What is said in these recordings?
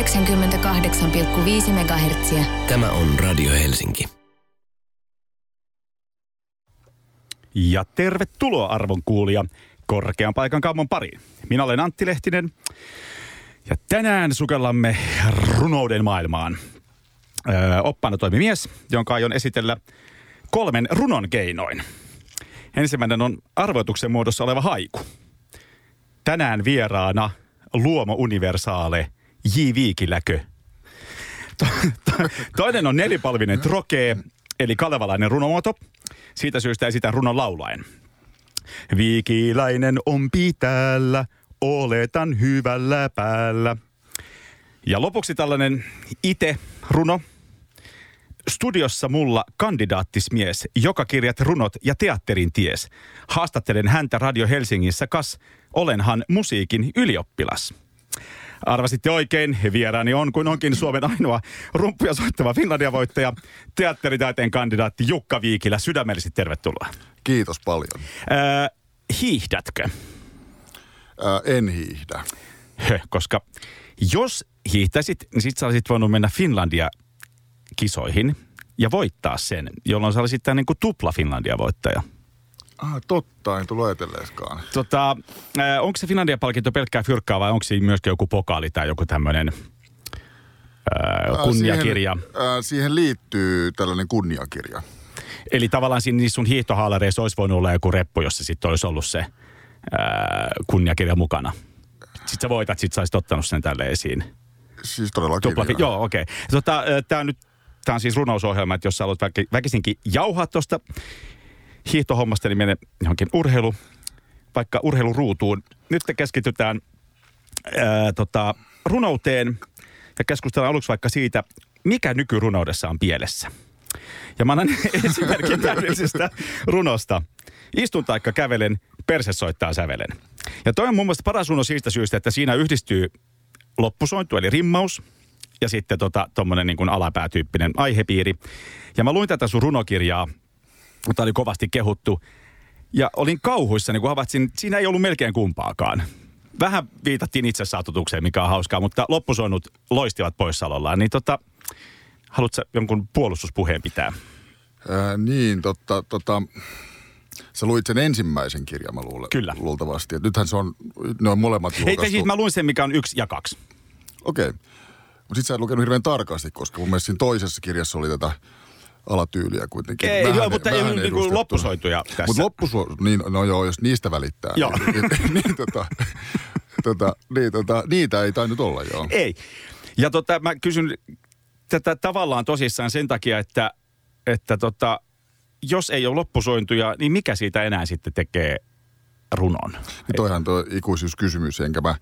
98,5 MHz. Tämä on Radio Helsinki. Ja tervetuloa arvon kuulija korkean paikan kammon pariin. Minä olen Antti Lehtinen ja tänään sukellamme runouden maailmaan. Öö, oppaana toimi mies, jonka aion esitellä kolmen runon keinoin. Ensimmäinen on arvoituksen muodossa oleva haiku. Tänään vieraana Luomo Universaale J. Viikiläkö. To- to- toinen on nelipalvinen trokee, eli kalevalainen runomuoto. Siitä syystä esitän runon laulaen. Viikiläinen on pitäällä, oletan hyvällä päällä. Ja lopuksi tällainen ite runo. Studiossa mulla kandidaattismies, joka kirjat runot ja teatterin ties. Haastattelen häntä Radio Helsingissä, kas olenhan musiikin ylioppilas. Arvasitte oikein, vieraani on kuin onkin Suomen ainoa rumpuja soittava Finlandia-voittaja, teatteritaiteen kandidaatti Jukka Viikilä. Sydämellisesti tervetuloa. Kiitos paljon. Öö, hiihdätkö? Ää, en hiihdä. Koska jos hiihtäisit, niin sit sä olisit voinut mennä Finlandia-kisoihin ja voittaa sen, jolloin sä olisit tämän niin kuin tupla Finlandia-voittaja. Ah, totta, en tullut ajatelleeskaan. Tota, äh, onko se Finlandia-palkinto pelkkää fyrkkaa vai onko siinä myöskin joku pokaali tai joku tämmöinen äh, Ää, kunniakirja? Siihen, ää, siihen liittyy tällainen kunniakirja. Eli tavallaan siinä sun hiihtohaalareissa olisi voinut olla joku reppu, jossa sitten olisi ollut se äh, kunniakirja mukana. Sitten sä voitat, sit sä ottanut sen tälle esiin. Siis todellakin. Tupla, joo, okei. Okay. Tota, tämä nyt, tämä on siis runousohjelma, että jos sä haluat väki, väkisinkin jauhaa tuosta hiihtohommasta, niin mene johonkin urheilu, vaikka urheiluruutuun. Nyt te keskitytään ää, tota, runouteen ja keskustellaan aluksi vaikka siitä, mikä nykyrunoudessa on pielessä. Ja mä annan esimerkin täydellisestä runosta. Istun taikka kävelen, perse soittaa sävelen. Ja toi on mun mielestä paras runo siitä syystä, että siinä yhdistyy loppusointu eli rimmaus ja sitten tota, tommonen niin alapäätyyppinen aihepiiri. Ja mä luin tätä sun runokirjaa, mutta oli kovasti kehuttu. Ja olin kauhuissa, niin kun havaitsin, että siinä ei ollut melkein kumpaakaan. Vähän viitattiin itsesaatutukseen, mikä on hauskaa, mutta loppusoinnut loistivat poissaolollaan. Niin tota, haluatko jonkun puolustuspuheen pitää? Ää, niin, totta, tota, sä luit sen ensimmäisen kirjan, mä luulen. Kyllä. Luultavasti. Et nythän se on, ne on molemmat Hei, julkaistu. te, siis mä luin sen, mikä on yksi ja kaksi. Okei. Okay. Mutta sit sä et lukenut hirveän tarkasti, koska mun mielestä siinä toisessa kirjassa oli tätä alatyyliä kuitenkin. Ei, joo, mutta ei niin kuin loppusoituja tässä. Mutta loppusu... Niin, no joo, jos niistä välittää. Joo. Niin, niin, niin, tota, tota, niin, tota, niitä ei tainnut olla, joo. Ei. Ja tota, mä kysyn tätä tavallaan tosissaan sen takia, että, että tota, jos ei ole loppusointuja, niin mikä siitä enää sitten tekee runon? Niin toihan tuo ikuisuuskysymys, enkä mä,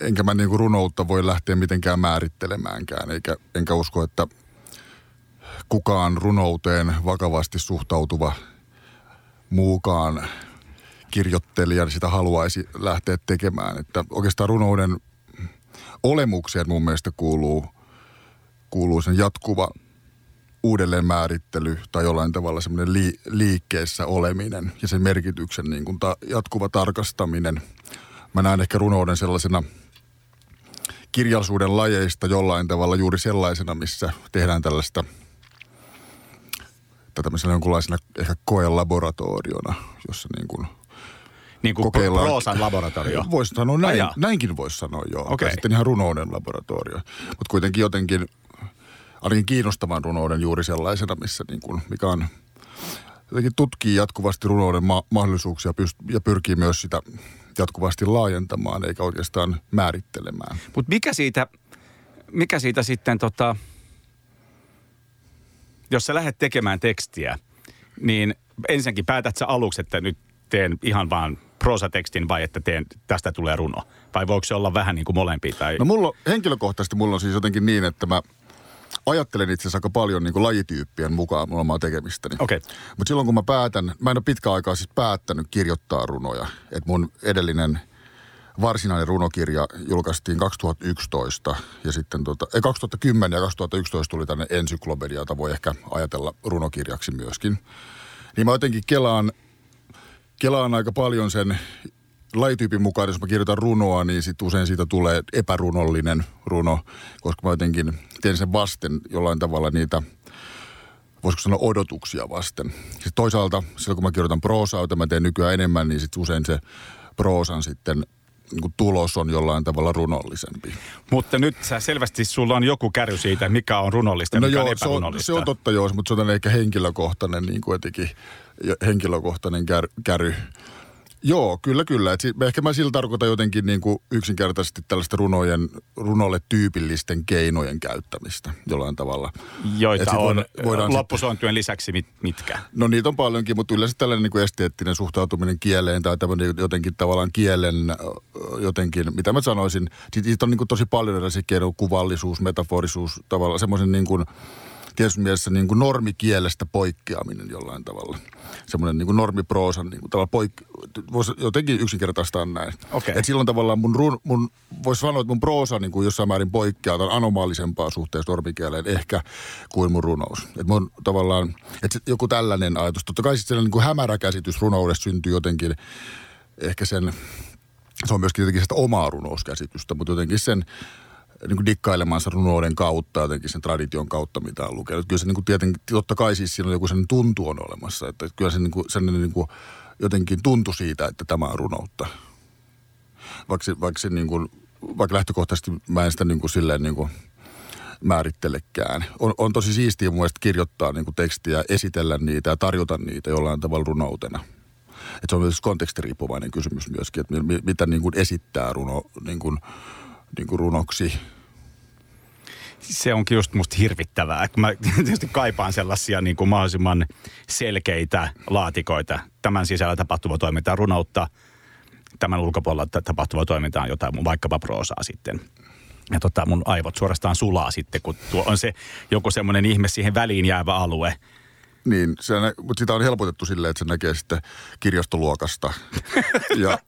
enkä mä niinku runoutta voi lähteä mitenkään määrittelemäänkään, eikä, enkä usko, että kukaan runouteen vakavasti suhtautuva muukaan kirjoittelija sitä haluaisi lähteä tekemään. Että oikeastaan runouden olemukseen mun mielestä kuuluu, kuuluu sen jatkuva uudelleenmäärittely tai jollain tavalla semmoinen li, liikkeessä oleminen ja sen merkityksen niin kuin ta, jatkuva tarkastaminen. Mä näen ehkä runouden sellaisena kirjallisuuden lajeista jollain tavalla juuri sellaisena, missä tehdään tällaista tai tämmöisenä jonkunlaisena ehkä koelaboratoriona, jossa niin kuin Niin kuin Kokeillaan. proosan laboratorio. Voisi sanoa näin, Ai jaa. näinkin voisi sanoa joo. Okei. Okay. sitten ihan runouden laboratorio. Mutta kuitenkin jotenkin, ainakin kiinnostavan runouden juuri sellaisena, missä niin kuin, mikä on jotenkin tutkii jatkuvasti runouden ma- mahdollisuuksia pyst- ja pyrkii myös sitä jatkuvasti laajentamaan, eikä oikeastaan määrittelemään. Mutta mikä siitä, mikä siitä sitten tota, jos sä lähdet tekemään tekstiä, niin ensinnäkin päätät sä aluksi, että nyt teen ihan vaan prosatekstin vai että teen, tästä tulee runo? Vai voiko se olla vähän niin kuin molempia? Tai... No mulla, henkilökohtaisesti mulla on siis jotenkin niin, että mä ajattelen itse asiassa aika paljon niin kuin lajityyppien mukaan mulla omaa tekemistäni. Okei. Mutta silloin kun mä päätän, mä en ole pitkä aikaa siis päättänyt kirjoittaa runoja. Että mun edellinen varsinainen runokirja julkaistiin 2011 ja sitten tota, ei 2010 ja 2011 tuli tänne ensyklopedia, jota voi ehkä ajatella runokirjaksi myöskin. Niin mä jotenkin kelaan, kelaan aika paljon sen lajityypin mukaan, jos mä kirjoitan runoa, niin sit usein siitä tulee epärunollinen runo, koska mä jotenkin teen sen vasten jollain tavalla niitä voisiko sanoa odotuksia vasten. Sitten toisaalta, silloin kun mä kirjoitan proosaa, jota mä teen nykyään enemmän, niin sit usein se proosan sitten niin tulos on jollain tavalla runollisempi. Mutta nyt sä selvästi sulla on joku käry siitä, mikä on runollista ja No mikä joo, on se on, se on totta joo, mutta se on ehkä henkilökohtainen niin kuin jotenkin, jo- henkilökohtainen kär, käry. Joo, kyllä, kyllä. Et si- ehkä mä sillä tarkoitan jotenkin niin kuin yksinkertaisesti tällaista runojen, runolle tyypillisten keinojen käyttämistä jollain tavalla. Joita on voidaan- voidaan sit- loppusointujen lisäksi mit, mitkä? No niitä on paljonkin, mutta yleensä tällainen niin kuin esteettinen suhtautuminen kieleen tai tämmöinen jotenkin tavallaan kielen jotenkin, mitä mä sanoisin, siitä siitä on niin kuin tosi paljon erilaisia keinoja, kuvallisuus, metaforisuus, tavallaan semmoisen niin kuin, tietysti mielessä niin kuin normikielestä poikkeaminen jollain tavalla. Semmoinen niin kuin normiproosan niin kuin tavalla poik- voisi jotenkin yksinkertaistaa näin. Okei. Et silloin tavallaan mun, run, mun voisi sanoa, että mun proosa niin kuin jossain määrin poikkeaa tai anomaalisempaa suhteessa normikieleen ehkä kuin mun runous. Että mun tavallaan, sit joku tällainen ajatus. Totta kai sitten niin kuin hämärä käsitys runoudesta syntyy jotenkin ehkä sen, se on myöskin jotenkin sitä omaa runouskäsitystä, mutta jotenkin sen niin kuin dikkailemansa runouden kautta, jotenkin sen tradition kautta, mitä on lukenut. Kyllä se niin kuin tietenkin, totta kai siis siinä on joku sen tuntu on olemassa, että kyllä se niin kuin, sellainen niin kuin jotenkin tuntu siitä, että tämä on runoutta. Vaikka, se, vaikka, se niin kuin, vaikka lähtökohtaisesti mä en sitä niin kuin silleen niin kuin määrittelekään. On, on tosi siistiä mun mielestä kirjoittaa niin kuin tekstiä, esitellä niitä ja tarjota niitä jollain tavalla runoutena. Et se on myös kontekstiriippuvainen kysymys myöskin, että mi, mi, mitä niin kuin esittää runo, niin kuin, niin kuin runoksi. Se onkin just musta hirvittävää. Mä tietysti kaipaan sellaisia niin kuin mahdollisimman selkeitä laatikoita. Tämän sisällä tapahtuvaa toimintaa runoutta, tämän ulkopuolella ta- tapahtuvaa toimintaa on jotain vaikkapa proosaa sitten. Ja tota, mun aivot suorastaan sulaa sitten, kun tuo on se joku semmoinen ihme siihen väliin jäävä alue. Niin, se, nä- mutta sitä on helpotettu silleen, että se näkee sitten kirjastoluokasta. ja,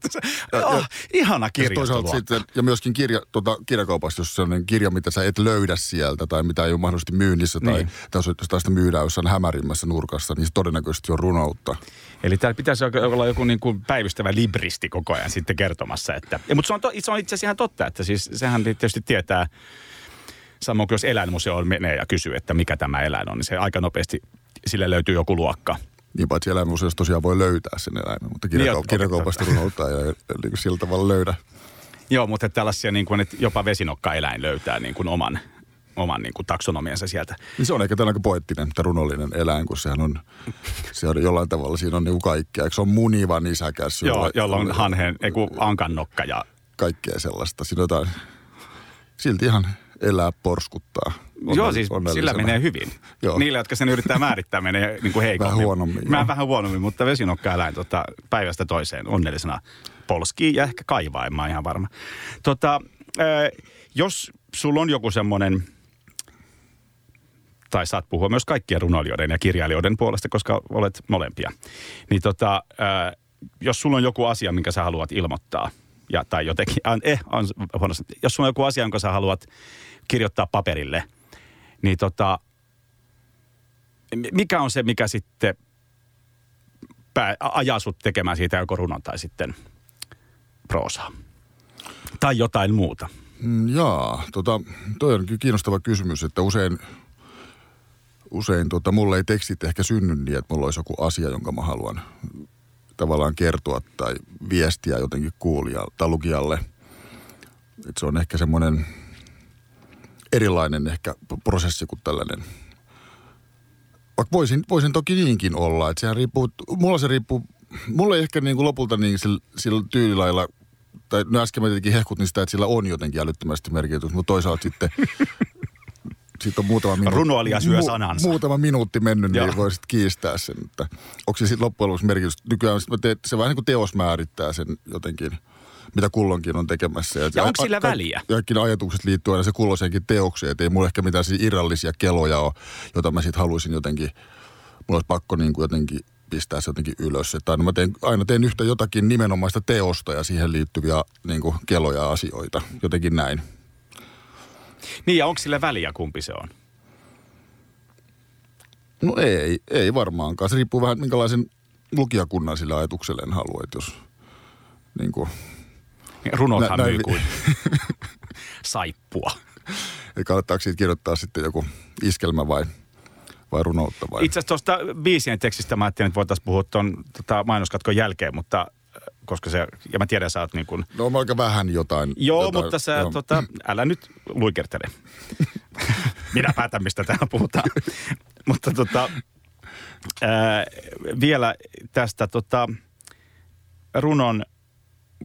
ja, Oh, ihana ja toisaalta kirjastoluokka. sitten, ja myöskin kirja, tuota, kirjakaupasta, jos se on kirja, mitä sä et löydä sieltä tai mitä ei ole mahdollisesti myynnissä tai, Niin. tai jos jos sitä myydään jossain hämärimmässä nurkassa, niin se todennäköisesti on runoutta. Eli täällä pitäisi olla joku niin kuin päivystävä libristi koko ajan sitten kertomassa. Että, ja, mutta se on, to, se on itse asiassa ihan totta, että siis sehän tietysti tietää, samoin kuin jos eläinmuseoon menee ja kysyy, että mikä tämä eläin on, niin se aika nopeasti, sille löytyy joku luokka. Niin paitsi eläinmuseossa tosiaan voi löytää sen eläimen, mutta Niin, kirjakaupasta runoutta ei ei- niin kuin sillä tavalla löydä. Joo, mutta että tällaisia niin kuin, että jopa vesinokka-eläin löytää niin kuin oman, oman niin kuin taksonomiansa sieltä. Niin se on ehkä tällainen poettinen tai runollinen eläin, kun sehän on, se on jollain tavalla, siinä on niinku kaikkea. Eikö se on muniva nisäkäs? Joo, jolla on hanheen, ei kun ankannokka ja Kaikkea sellaista. Siinä jotain, silti ihan elää porskuttaa. Joo, siis sillä menee hyvin. Joo. Niillä, jotka sen yrittää määrittää, menee niin kuin heikommin. Vähän huonommin, Mä joo. vähän huonommin, mutta vesinokka-eläin tota, päivästä toiseen onnellisena polskii ja ehkä kaivaa, en mä ihan varma. Tota, jos sulla on joku semmoinen, tai saat puhua myös kaikkien runoilijoiden ja kirjailijoiden puolesta, koska olet molempia, niin tota, jos sulla on joku asia, minkä sä haluat ilmoittaa, ja, tai jotenkin, eh, on, jos sulla on joku asia, jonka sä haluat kirjoittaa paperille, niin tota, mi- mikä on se, mikä sitten pää, ajaa sut tekemään siitä joko runon tai sitten proosaa? Tai jotain muuta. Mm, Jaa, tota, toi on kyllä kiinnostava kysymys, että usein, usein tota, mulle ei tekstit ehkä synny niin, että mulla olisi joku asia, jonka mä haluan tavallaan kertoa tai viestiä jotenkin kuulijalle tai lukijalle. Et se on ehkä semmoinen erilainen ehkä prosessi kuin tällainen. Vaikka voisin, voisin toki niinkin olla, että sehän riippuu, mulla se riippuu, mulla ei ehkä niin kuin lopulta niin sillä, sillä tyylilailla tai no äsken mä tietenkin hehkutin sitä, että sillä on jotenkin älyttömästi merkitys, mutta toisaalta sitten siitä on muutama minuutti. Runoilija syö sanansa. muutama minuutti mennyt, niin voisit kiistää sen, että onko se sitten loppujen lopuksi merkitys. Nykyään sit mä teet, se vähän niin kuin teos määrittää sen jotenkin, mitä kulloinkin on tekemässä. Ja onko sillä väliä? Kaikki ne ajatukset liittyy aina se kulloisenkin teokseen, että ei mulla ehkä mitään siis irrallisia keloja ole, joita mä sitten haluaisin jotenkin, mulla olisi pakko niin kuin jotenkin pistää se jotenkin ylös. Että aina, mä teen, aina teen yhtä jotakin nimenomaista teosta ja siihen liittyviä niin kuin keloja ja asioita. Jotenkin näin. Niin ja onko sillä väliä, kumpi se on? No ei, ei varmaankaan. Se riippuu vähän, minkälaisen lukijakunnan sillä ajatukselle en halua. Että jos, niin kuin, Runothan Nä- myy kuin saippua. Eli kannattaako siitä kirjoittaa sitten joku iskelmä vai, vai runoutta vai? Itse asiassa tuosta biisien tekstistä mä ajattelin, että voitaisiin puhua tuon tota, mainoskatkon jälkeen, mutta äh, koska se, ja mä tiedän, sä oot niin kuin, No aika vähän jotain. Joo, jotain, mutta sä, joo. tota, älä nyt luikertele. Minä päätän, mistä täällä puhutaan. mutta tota, ää, vielä tästä tota, runon,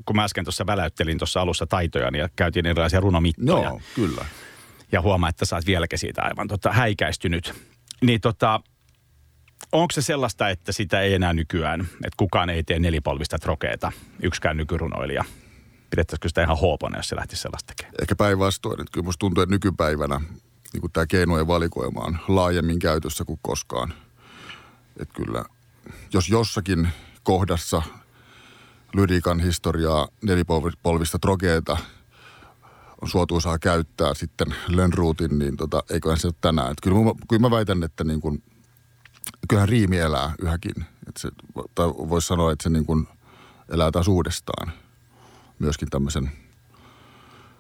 kun mä äsken tuossa väläyttelin tuossa alussa taitoja, ja käytiin erilaisia runomittoja. Joo, kyllä. Ja huomaa, että sä oot vieläkin siitä aivan tota, häikäistynyt. Niin tota, onko se sellaista, että sitä ei enää nykyään, että kukaan ei tee nelipolvista trokeeta, yksikään nykyrunoilija? Pidettäisikö sitä ihan hoopona, jos se lähtisi sellaista tekemään? Ehkä päinvastoin. Että kyllä musta tuntuu, että nykypäivänä niin tämä keinojen valikoima on laajemmin käytössä kuin koskaan. Että kyllä, jos jossakin kohdassa lyriikan historiaa nelipolvista trokeeta on suotuisaa käyttää sitten Lönnruutin, niin tota, eiköhän se ole tänään. Et kyllä, mä, kyllä mä väitän, että niin kuin, kyllähän riimi elää yhäkin. Et se, tai voisi sanoa, että se niin kuin elää taas uudestaan myöskin tämmöisen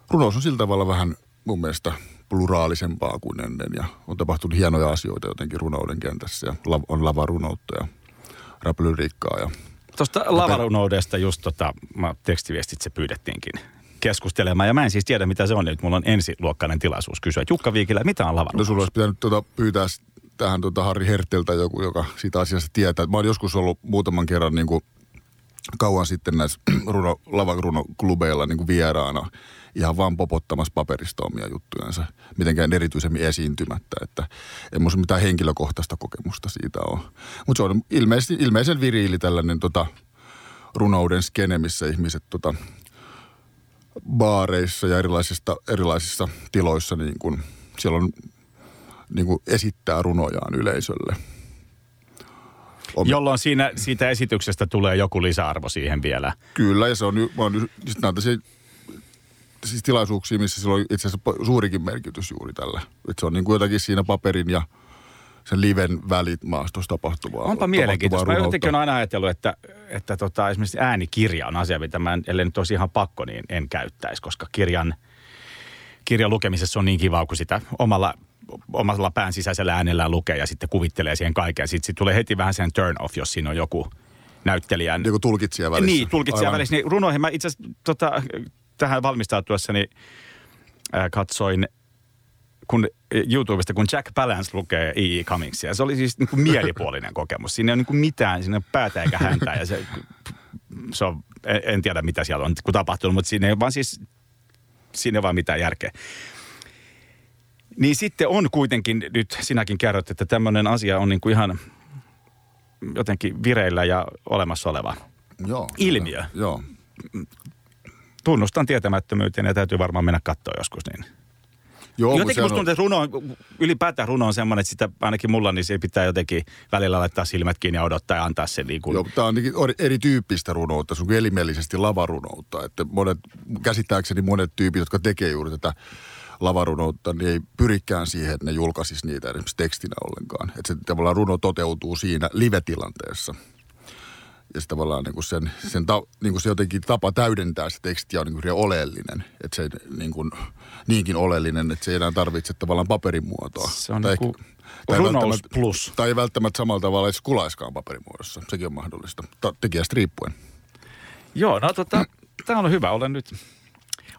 runous on sillä tavalla vähän mun mielestä pluraalisempaa kuin ennen ja on tapahtunut hienoja asioita jotenkin runouden kentässä ja on lavarunoutta ja raplyriikkaa ja Tuosta lavarunoudesta just tota, mä tekstiviestitse pyydettiinkin keskustelemaan. Ja mä en siis tiedä, mitä se on. Nyt mulla on ensiluokkainen tilaisuus kysyä. Jukka Viikilä, mitä on No lavarunous? sulla olisi pitänyt tuota pyytää tähän tuota Harri Herteltä joku, joka siitä asiasta tietää. Mä oon joskus ollut muutaman kerran niin kuin kauan sitten näissä runo, lavarunoklubeilla niin kuin vieraana ihan vaan popottamassa paperista omia juttujansa, mitenkään erityisemmin esiintymättä, että en muista mitään henkilökohtaista kokemusta siitä ole. Mutta se on ilmeisesti, ilmeisen viriili tällainen tota, runouden skene, missä ihmiset tota, baareissa ja erilaisista, erilaisissa tiloissa niin kun, siellä on niin kun esittää runojaan yleisölle. Omi- Jolloin siinä, siitä esityksestä tulee joku lisäarvo siihen vielä. Kyllä, ja se on, mä oon, sit siis tilaisuuksia, missä sillä on itse asiassa suurikin merkitys juuri tällä. Et se on niin kuin jotakin siinä paperin ja sen liven välit maastossa tapahtuvaa. Onpa mielenkiintoista. Mä jotenkin olen aina ajatellut, että, että tota, esimerkiksi äänikirja on asia, mitä mä en, ellei nyt olisi ihan pakko, niin en käyttäisi, koska kirjan, kirjan lukemisessa on niin kiva, kun sitä omalla, omalla pään sisäisellä äänellään lukee ja sitten kuvittelee siihen kaiken. Sitten sit tulee heti vähän sen turn off, jos siinä on joku näyttelijän Joku tulkitsija välissä. Niin, tulkitsija Aivan. välissä. Niin runoihin mä itse asiassa tota, tähän valmistautuessani ää, katsoin kun YouTubesta, kun Jack Palance lukee E.E. Cummingsia. Se oli siis niin kuin mielipuolinen kokemus. Siinä ei ole niin kuin mitään, siinä ei ole päätä eikä häntä. Ja se, se on, en, en tiedä mitä siellä on kun tapahtunut, mutta siinä ei vaan siis, siinä ei vaan mitään järkeä. Niin sitten on kuitenkin, nyt sinäkin kerrot, että tämmöinen asia on niin kuin ihan jotenkin vireillä ja olemassa oleva. Joo, ilmiö. Joo. Tunnustan tietämättömyyteen ja täytyy varmaan mennä katsoa joskus niin. Joo, jotenkin musta tuntuu, että runo, on- ylipäätään runo on semmoinen, että sitä ainakin mulla, niin se pitää jotenkin välillä laittaa silmät kiinni ja odottaa ja antaa se niin kuin, Joo, tämä on ori- erityyppistä runoutta, sun elimellisesti lavarunoutta. Että monet, käsittääkseni monet tyypit, jotka tekee juuri tätä lavarunoutta, niin ei pyrikään siihen, että ne julkaisis niitä esimerkiksi tekstinä ollenkaan. Että se tavallaan runo toteutuu siinä live-tilanteessa. Ja se tavallaan niin kuin sen, sen ta, niin kuin se jotenkin tapa täydentää se tekstiä on niin kuin oleellinen. Että se niin kuin, niinkin oleellinen, että se ei enää tarvitse tavallaan paperin muotoa. Se on Tai niinku tai runous välttämättä- plus. Tai ei välttämättä samalla tavalla edes kulaiskaan paperimuodossa. Sekin on mahdollista. Ta- tekijästä riippuen. Joo, no tota, tämä on hyvä. Olen nyt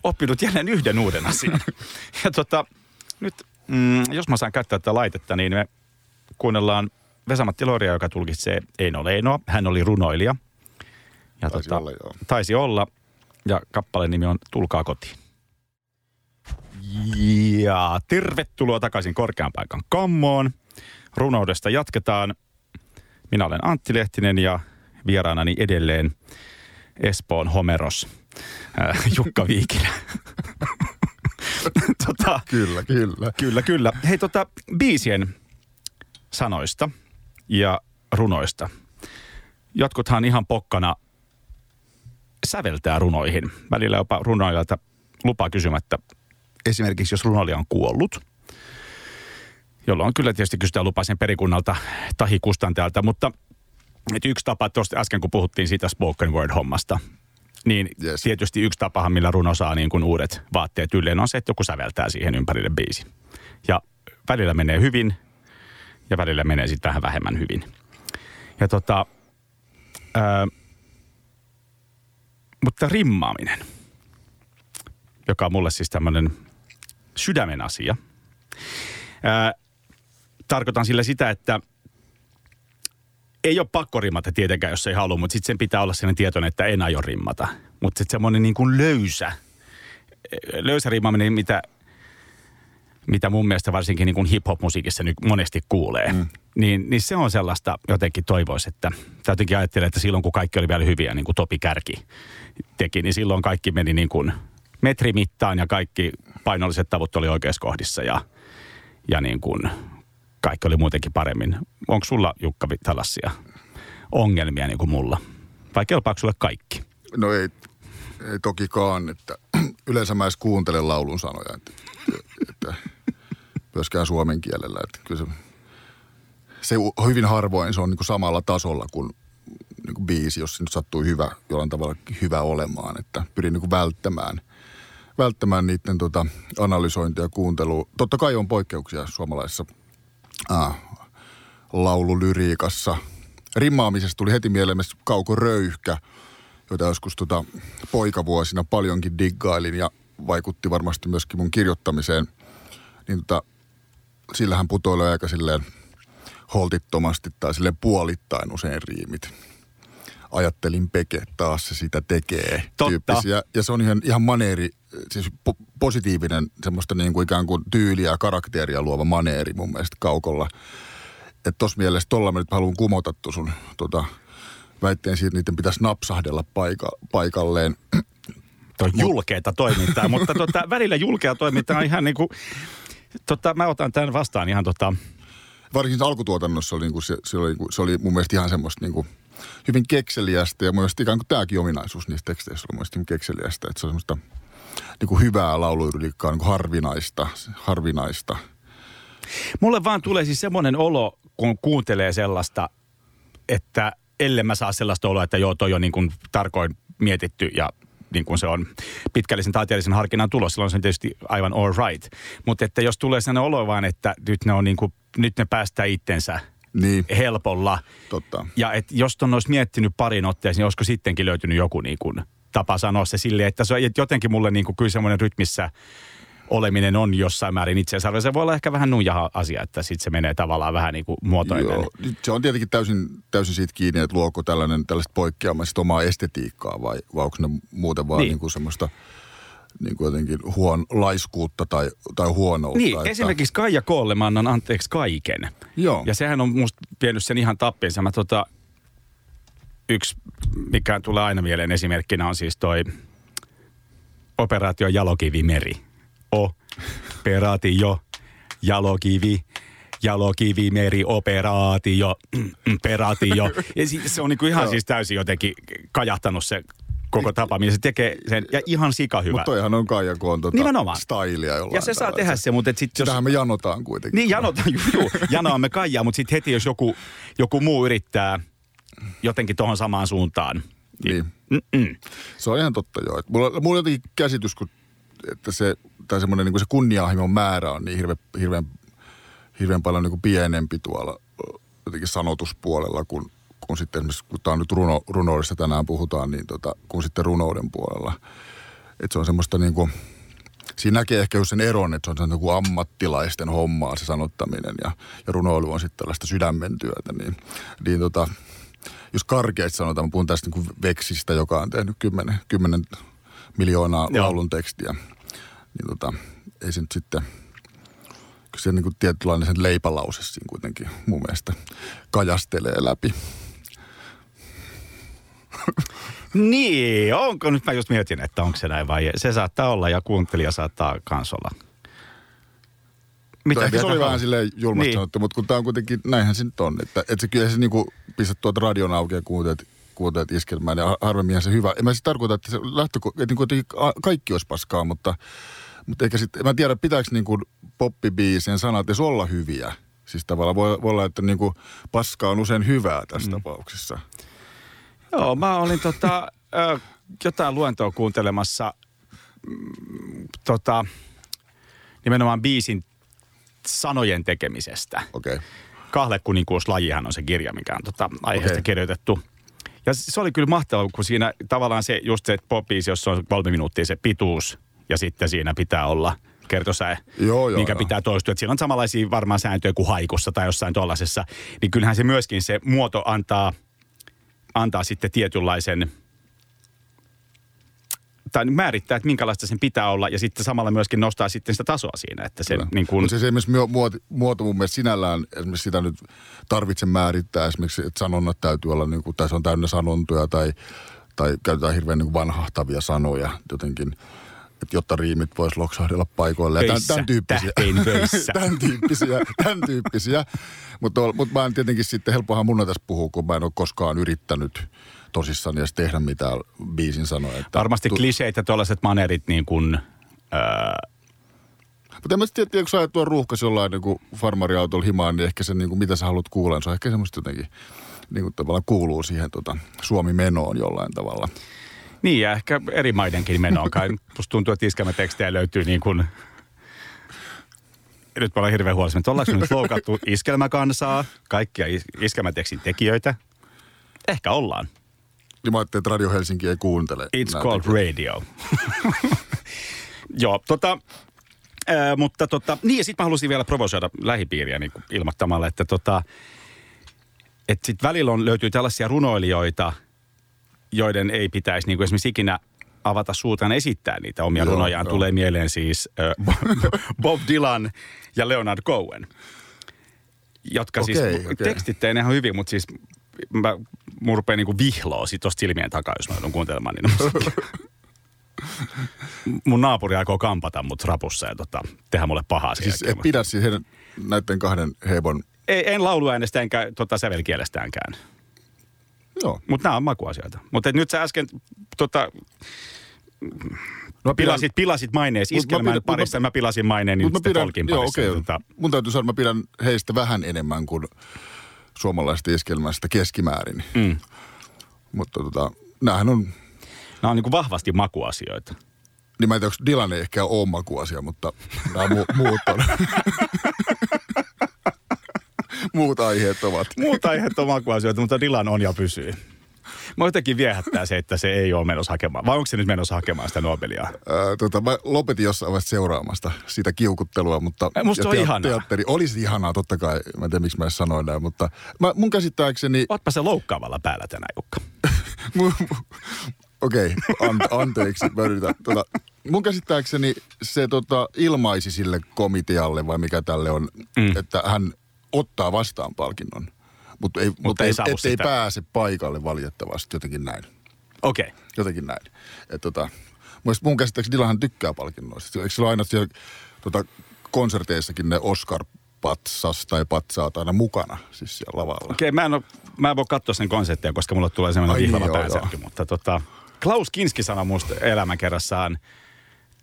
oppinut jälleen yhden uuden asian. Ja tota, nyt, mm, jos mä saan käyttää tätä laitetta, niin me kuunnellaan Vesamatti Loria, joka tulkitsee Eino Leinoa. Hän oli runoilija. Ja Taisi olla, joo. taisi olla. Ja kappaleen nimi on Tulkaa kotiin. Ja tervetuloa takaisin korkean paikan kammoon. Runoudesta jatketaan. Minä olen Antti Lehtinen ja vieraanani edelleen Espoon Homeros, äh, Jukka Viikilä. tota, Kyllä, kyllä. kyllä, kyllä. Hei tota, biisien sanoista ja runoista. Jotkuthan ihan pokkana säveltää runoihin. Välillä jopa runoilijalta lupaa kysymättä. Esimerkiksi jos runoilija on kuollut, jolloin kyllä tietysti kysytään lupaa sen perikunnalta tahi kustantajalta, mutta et yksi tapa tuosta äsken, kun puhuttiin siitä spoken word-hommasta, Niin Yes. yes. tietysti yksi tapahan, millä runo saa niin kuin uudet vaatteet ylleen, on se, että joku säveltää siihen ympärille biisi. Ja välillä menee hyvin ja välillä menee sitten vähän vähemmän hyvin. Ja tota, ää, mutta rimmaaminen, joka on mulle siis tämmöinen sydämen asia. Ää, tarkoitan sillä sitä, että ei ole pakko rimmata tietenkään, jos ei halua, mutta sitten sen pitää olla sellainen tietoinen, että en aio rimmata. Mutta sitten semmoinen niin kuin löysä, löysä rimmaaminen, mitä, mitä mun mielestä varsinkin niin kuin hip-hop-musiikissa nyt monesti kuulee, mm. niin, niin se on sellaista jotenkin toivoisi, että tai jotenkin ajattelen, että silloin kun kaikki oli vielä hyviä, niin kuin Topi Kärki teki, niin silloin kaikki meni niin kuin metrimittaan ja kaikki painolliset tavut oli oikeassa kohdissa ja, ja niin kuin kaikki oli muutenkin paremmin. Onko sulla, Jukka, tällaisia ongelmia niin kuin mulla? Vai kelpaako sulle kaikki? No ei, ei tokikaan, että yleensä mä edes kuuntelen laulun sanoja, että, että myöskään suomen kielellä. Että kyllä se, se hyvin harvoin se on niin kuin samalla tasolla kuin, niin kuin biisi, jos se nyt sattuu hyvä, jollain tavalla hyvä olemaan. Että pyrin niin kuin välttämään, välttämään niiden tota, analysointia ja kuuntelua. Totta kai on poikkeuksia suomalaisessa äh, laululyriikassa. Rimmaamisesta tuli heti mieleen myös Kauko Röyhkä, jota joskus tota, poikavuosina paljonkin diggailin ja vaikutti varmasti myöskin mun kirjoittamiseen. Niin tota, sillä hän putoilee aika silleen holtittomasti tai silleen puolittain usein riimit. Ajattelin Peke, taas se sitä tekee. Totta. Tyyppisiä. Ja se on ihan, ihan maneeri, siis po- positiivinen semmoista niin kuin ikään kuin tyyliä ja karakteria luova maneeri mun mielestä Kaukolla. Että tossa mielessä tolla mä nyt haluan kumota sun tota, väitteen siitä, että niiden pitäisi napsahdella paika, paikalleen. Toi julkeeta toimintaa, mutta tota, välillä julkea toimintaa on ihan niin kuin, tota, mä otan tämän vastaan ihan tota, Varsinkin alkutuotannossa oli, niin kuin se, se, oli, niin kuin- se oli mun mielestä ihan semmoista niin kuin, hyvin kekseliästä ja mun mielestä ikään kuin tämäkin ominaisuus niissä teksteissä oli mun mielestä kekseliästä. Että se on semmoista niin kuin hyvää lauluyrilikkaa, niin kuin harvinaista, harvinaista. Mulle vaan tulee siis semmoinen olo, kun kuuntelee sellaista, että ellei mä saa sellaista oloa, että joo, toi on niin kuin tarkoin mietitty ja niin kuin se on pitkällisen taiteellisen harkinnan tulos, silloin se on tietysti aivan all right. Mutta että jos tulee sellainen olo vaan, että nyt ne, on niin kuin, nyt ne päästää itsensä Niin, helpolla. totta. Ja et jos ton olisi miettinyt parin otteeseen, niin olisiko sittenkin löytynyt joku niin kuin tapa sanoa se silleen, että se on että jotenkin mulle niin kuin kyllä semmoinen rytmissä oleminen on jossain määrin itseensä. Se voi olla ehkä vähän nuija asia, että sitten se menee tavallaan vähän niin kuin muotoinen. Joo, se on tietenkin täysin, täysin siitä kiinni, että luoko tällainen, tällaista poikkeamaa sit omaa estetiikkaa vai, vai onko ne muuten vaan Niin. niin. Niin kuin semmoista niin kuin jotenkin huon, laiskuutta tai, tai huonoutta. Niin, että, esimerkiksi Kaija Koolle mä annan anteeksi kaiken. Joo. Ja sehän on musta vienyt sen ihan tappiinsa. Mä tota, yksi, mikä tulee aina mieleen esimerkkinä on siis toi operaatio Jalokivimeri. Operaatio Jalokivi. Jalokivimeri operaatio, operaatio. Ja si- se on niinku ihan siis täysin jotenkin kajahtanut se koko tapa, millä se tekee sen, ja ihan sika hyvä. Mutta toihan on Kaija Koon tota, Nimenomaan. stylia jollain Ja se saa tehdä se, mutta et sit jos... Sitähän me janotaan kuitenkin. Niin, janotaan, juu, janoamme Kaijaa, mutta sitten heti jos joku, joku muu yrittää jotenkin tuohon samaan suuntaan. Niin. Mm-mm. Se on ihan totta joo. Mulla, mulla on jotenkin käsitys, kun, että se, tai semmoinen niin se kunnianhimon määrä on niin hirveän, hirveän, hirveän paljon niin kuin pienempi tuolla jotenkin sanotuspuolella, kun, kun sitten esimerkiksi, kun tämä on nyt runo, runoudesta tänään puhutaan, niin tota, kun sitten runouden puolella. Että se on semmoista niin kuin, siinä näkee ehkä just sen eron, että se on kuin ammattilaisten hommaa se sanottaminen ja, ja runoilu on sitten tällaista sydämen työtä. Niin, niin tota, jos karkeasti sanotaan, mä puhun tästä niin kuin Veksistä, joka on tehnyt 10, 10 miljoonaa Joo. laulun tekstiä, niin tota, ei se nyt sitten, kyllä se niin kuin tietynlainen sen leipälause siinä kuitenkin mun mielestä kajastelee läpi. Niin, onko nyt mä just mietin, että onko se näin vai. Se saattaa olla ja kuuntelija saattaa kans olla. Mitä se oli vähän silleen julmasti Niin. sanottu, mutta kun tämä on kuitenkin, näinhän se nyt on. Että, että se kyllä se niinku pistät tuota radion auki ja kuuntelet, kuuntelet iskelmään ja harvemminhan se hyvä. En mä siis tarkoita, että se lähtöko, että niinku kaikki olisi paskaa, mutta, mutta eikä sitten, mä en tiedä pitääkö niinku poppibiisien sanat edes olla hyviä. Siis tavallaan voi, voi olla, että niinku paska on usein hyvää tässä mm. tapauksessa. Joo, mä olin tota, ö, jotain luentoa kuuntelemassa mm, tota, nimenomaan biisin sanojen tekemisestä. Okei. Okay. Kahle kuninkuuslajihan on se kirja, mikä on tota, aiheesta Okei. kirjoitettu. Ja se oli kyllä mahtavaa, kun siinä tavallaan se just se popbiisi, jossa on kolme minuuttia se pituus ja sitten siinä pitää olla kertosäe, Joo, joo, minkä joo. pitää toistua. Että siinä on samanlaisia varmaan sääntöjä kuin haikussa tai jossain tuollaisessa. Niin kyllähän se myöskin se muoto antaa, antaa sitten tietynlaisen tai määrittää, että minkälaista sen pitää olla ja sitten samalla myöskin nostaa sitten sitä tasoa siinä, että se niin kuin, Mutta siis esimerkiksi muo- muoti, muoto mun mielestä sinällään, esimerkiksi sitä nyt tarvitse määrittää, esimerkiksi, että sanonnat täytyy olla, niin kuin, tai se on täynnä sanontoja, tai, tai käytetään hirveän niin vanhahtavia sanoja jotenkin, jotta riimit vois loksahdella paikoille. Ja tämän, tämän tyyppisiä. tämän tyyppisiä, tämän tyyppisiä. Mutta mut mä en tietenkin sitten, helppohan mun tässä puhua, kun mä en ole koskaan yrittänyt tosissaan edes tehdä mitään biisin sanoja. Että varmasti tu- kliseet ja tuollaiset manerit niin kuin, öö, Mutta en mä sitten tiedä, kun sä ajat tuon ruuhkas jollain niin farmariautolla himaan, niin ehkä se, niin kuin, mitä sä haluat kuulla, niin se on ehkä semmoista jotenkin niin kuin tavallaan kuuluu siihen tota, Suomi-menoon jollain tavalla. Niin, ja ehkä eri maidenkin menoon kai. Musta tuntuu, että iskelmätekstejä löytyy niin kuin... Nyt mä olen hirveän huolissani, että ollaanko nyt loukattu iskelmäkansaa, kaikkia is- iskelmätekstin tekijöitä? Ehkä ollaan. Niin mä ajattelin, että Radio Helsinki ei kuuntele. It's näitä. called radio. Joo, tota, ää, mutta tota, niin ja sitten mä halusin vielä provosoida lähipiiriä niin ilmoittamalla, että tota, että sitten välillä on, löytyy tällaisia runoilijoita, joiden ei pitäisi niin kuin esimerkiksi ikinä avata suutaan esittää niitä omia Joo, runojaan. joo. Tulee mieleen siis äh, Bob Dylan ja Leonard Cohen, jotka siis Okei, okei. tekstit ei ne ihan hyvin, mutta siis mä, mun rupeaa niinku vihloa sit tosta silmien takaa, jos mä joudun kuuntelemaan musiikkia. Mun naapuri aikoo kampata mut rapussa ja tota, tehdä mulle pahaa sen Siis jälkeen. pidä siis heidän, näiden kahden heivon, Ei, en lauluäänestä enkä tota sävelkielestäänkään. Joo. Mutta nämä on makuasioita. Mutta nyt sä äsken tota, No, pilasit, pilasit mä iskelmän pidän- mut mä- parissa. Mä pilasin maineeni nyt mä pidän, folkin joo, parissa. okei. Tota, Mun täytyy sanoa, että mä pidän heistä vähän enemmän kuin suomalaisesta iskelmästä keskimäärin. mm. Mutta tota, näähän on, Nämä on niin vahvasti makuasioita. niin mä en tiedä, onko Dylan ei ehkä ole makuasia, mutta nämä mu- muut on. muut aiheet ovat. Muut aiheet on makuasioita, mutta Dylan on ja pysyy. Mä jotenkin viehättää se, että se ei ole menossa hakemaan. Vai onko se nyt menossa hakemaan sitä Nobelia? Ää, tota, mä lopetin jossain vaiheessa seuraamasta sitä kiukuttelua, mutta... Musta se on ihanaa. Teatteri, olisi ihanaa, totta kai. Mä en tiedä, miksi mä edes sanoin näin, mutta mä, mun käsittääkseni... Ootpa se loukkaavalla päällä tänään, Jukka. Okei, okay, an, anteeksi, mä yritän. Tota, mun käsittääkseni se tota, ilmaisi sille komitealle, vai mikä tälle on, mm. että hän ottaa vastaan palkinnon. Mutta ei, mut ei ei, ettei sitä. pääse paikalle valitettavasti, jotenkin näin. Okei. Okay. Jotenkin näin. Et, tota, mun, käsittääkseni Dillahan tykkää palkinnoista. Eikö sillä aina siellä tota, konserteissakin ne Oscar-patsas tai patsaat aina mukana, siis siellä lavalla? Okei, mä, en oo, mä en voi katsoa sen konseptia, koska mulle tulee semmoinen vihlava päänsärky. Mutta tota, Klaus Kinski sanoi musta elämänkerrassaan,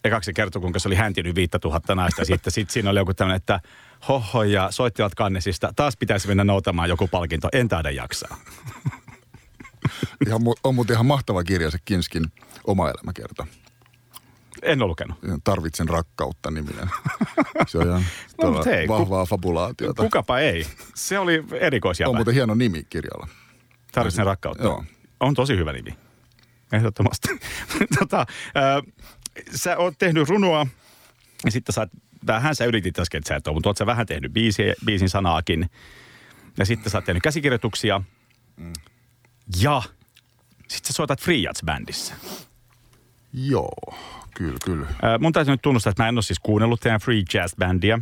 ekaksi kertoi, kuinka se oli häntinyt 5000 naista. Sitten sit siinä oli joku tämmöinen, että hoho ja soittivat kannesista. Taas pitäisi mennä noutamaan joku palkinto. En taida jaksaa. Ihan, on muuten ihan mahtava kirja se Kinskin oma elämäkerta. En ole lukenut. Tarvitsen rakkautta niminen. Se on ihan No, hei, ku- vahvaa fabulaatiota. Kukapa ei. Se oli erikoisia. On muuten hieno nimi kirjalla. Tarvitsen rakkautta. Joo. On tosi hyvä nimi. Ehdottomasti. tota, äh, sä oot tehnyt runoa ja sitten sä oot, vähän sä yritit äsken, että sä et ole, mutta oot sä vähän tehnyt biisiä, biisin sanaakin. Ja sitten sä oot tehnyt käsikirjoituksia. Mm. Ja sitten sä soitat Free Jazz-bändissä. Joo, kyllä, kyllä. Äh, mun täytyy nyt tunnustaa, että mä en ole siis kuunnellut teidän Free Jazz-bändiä.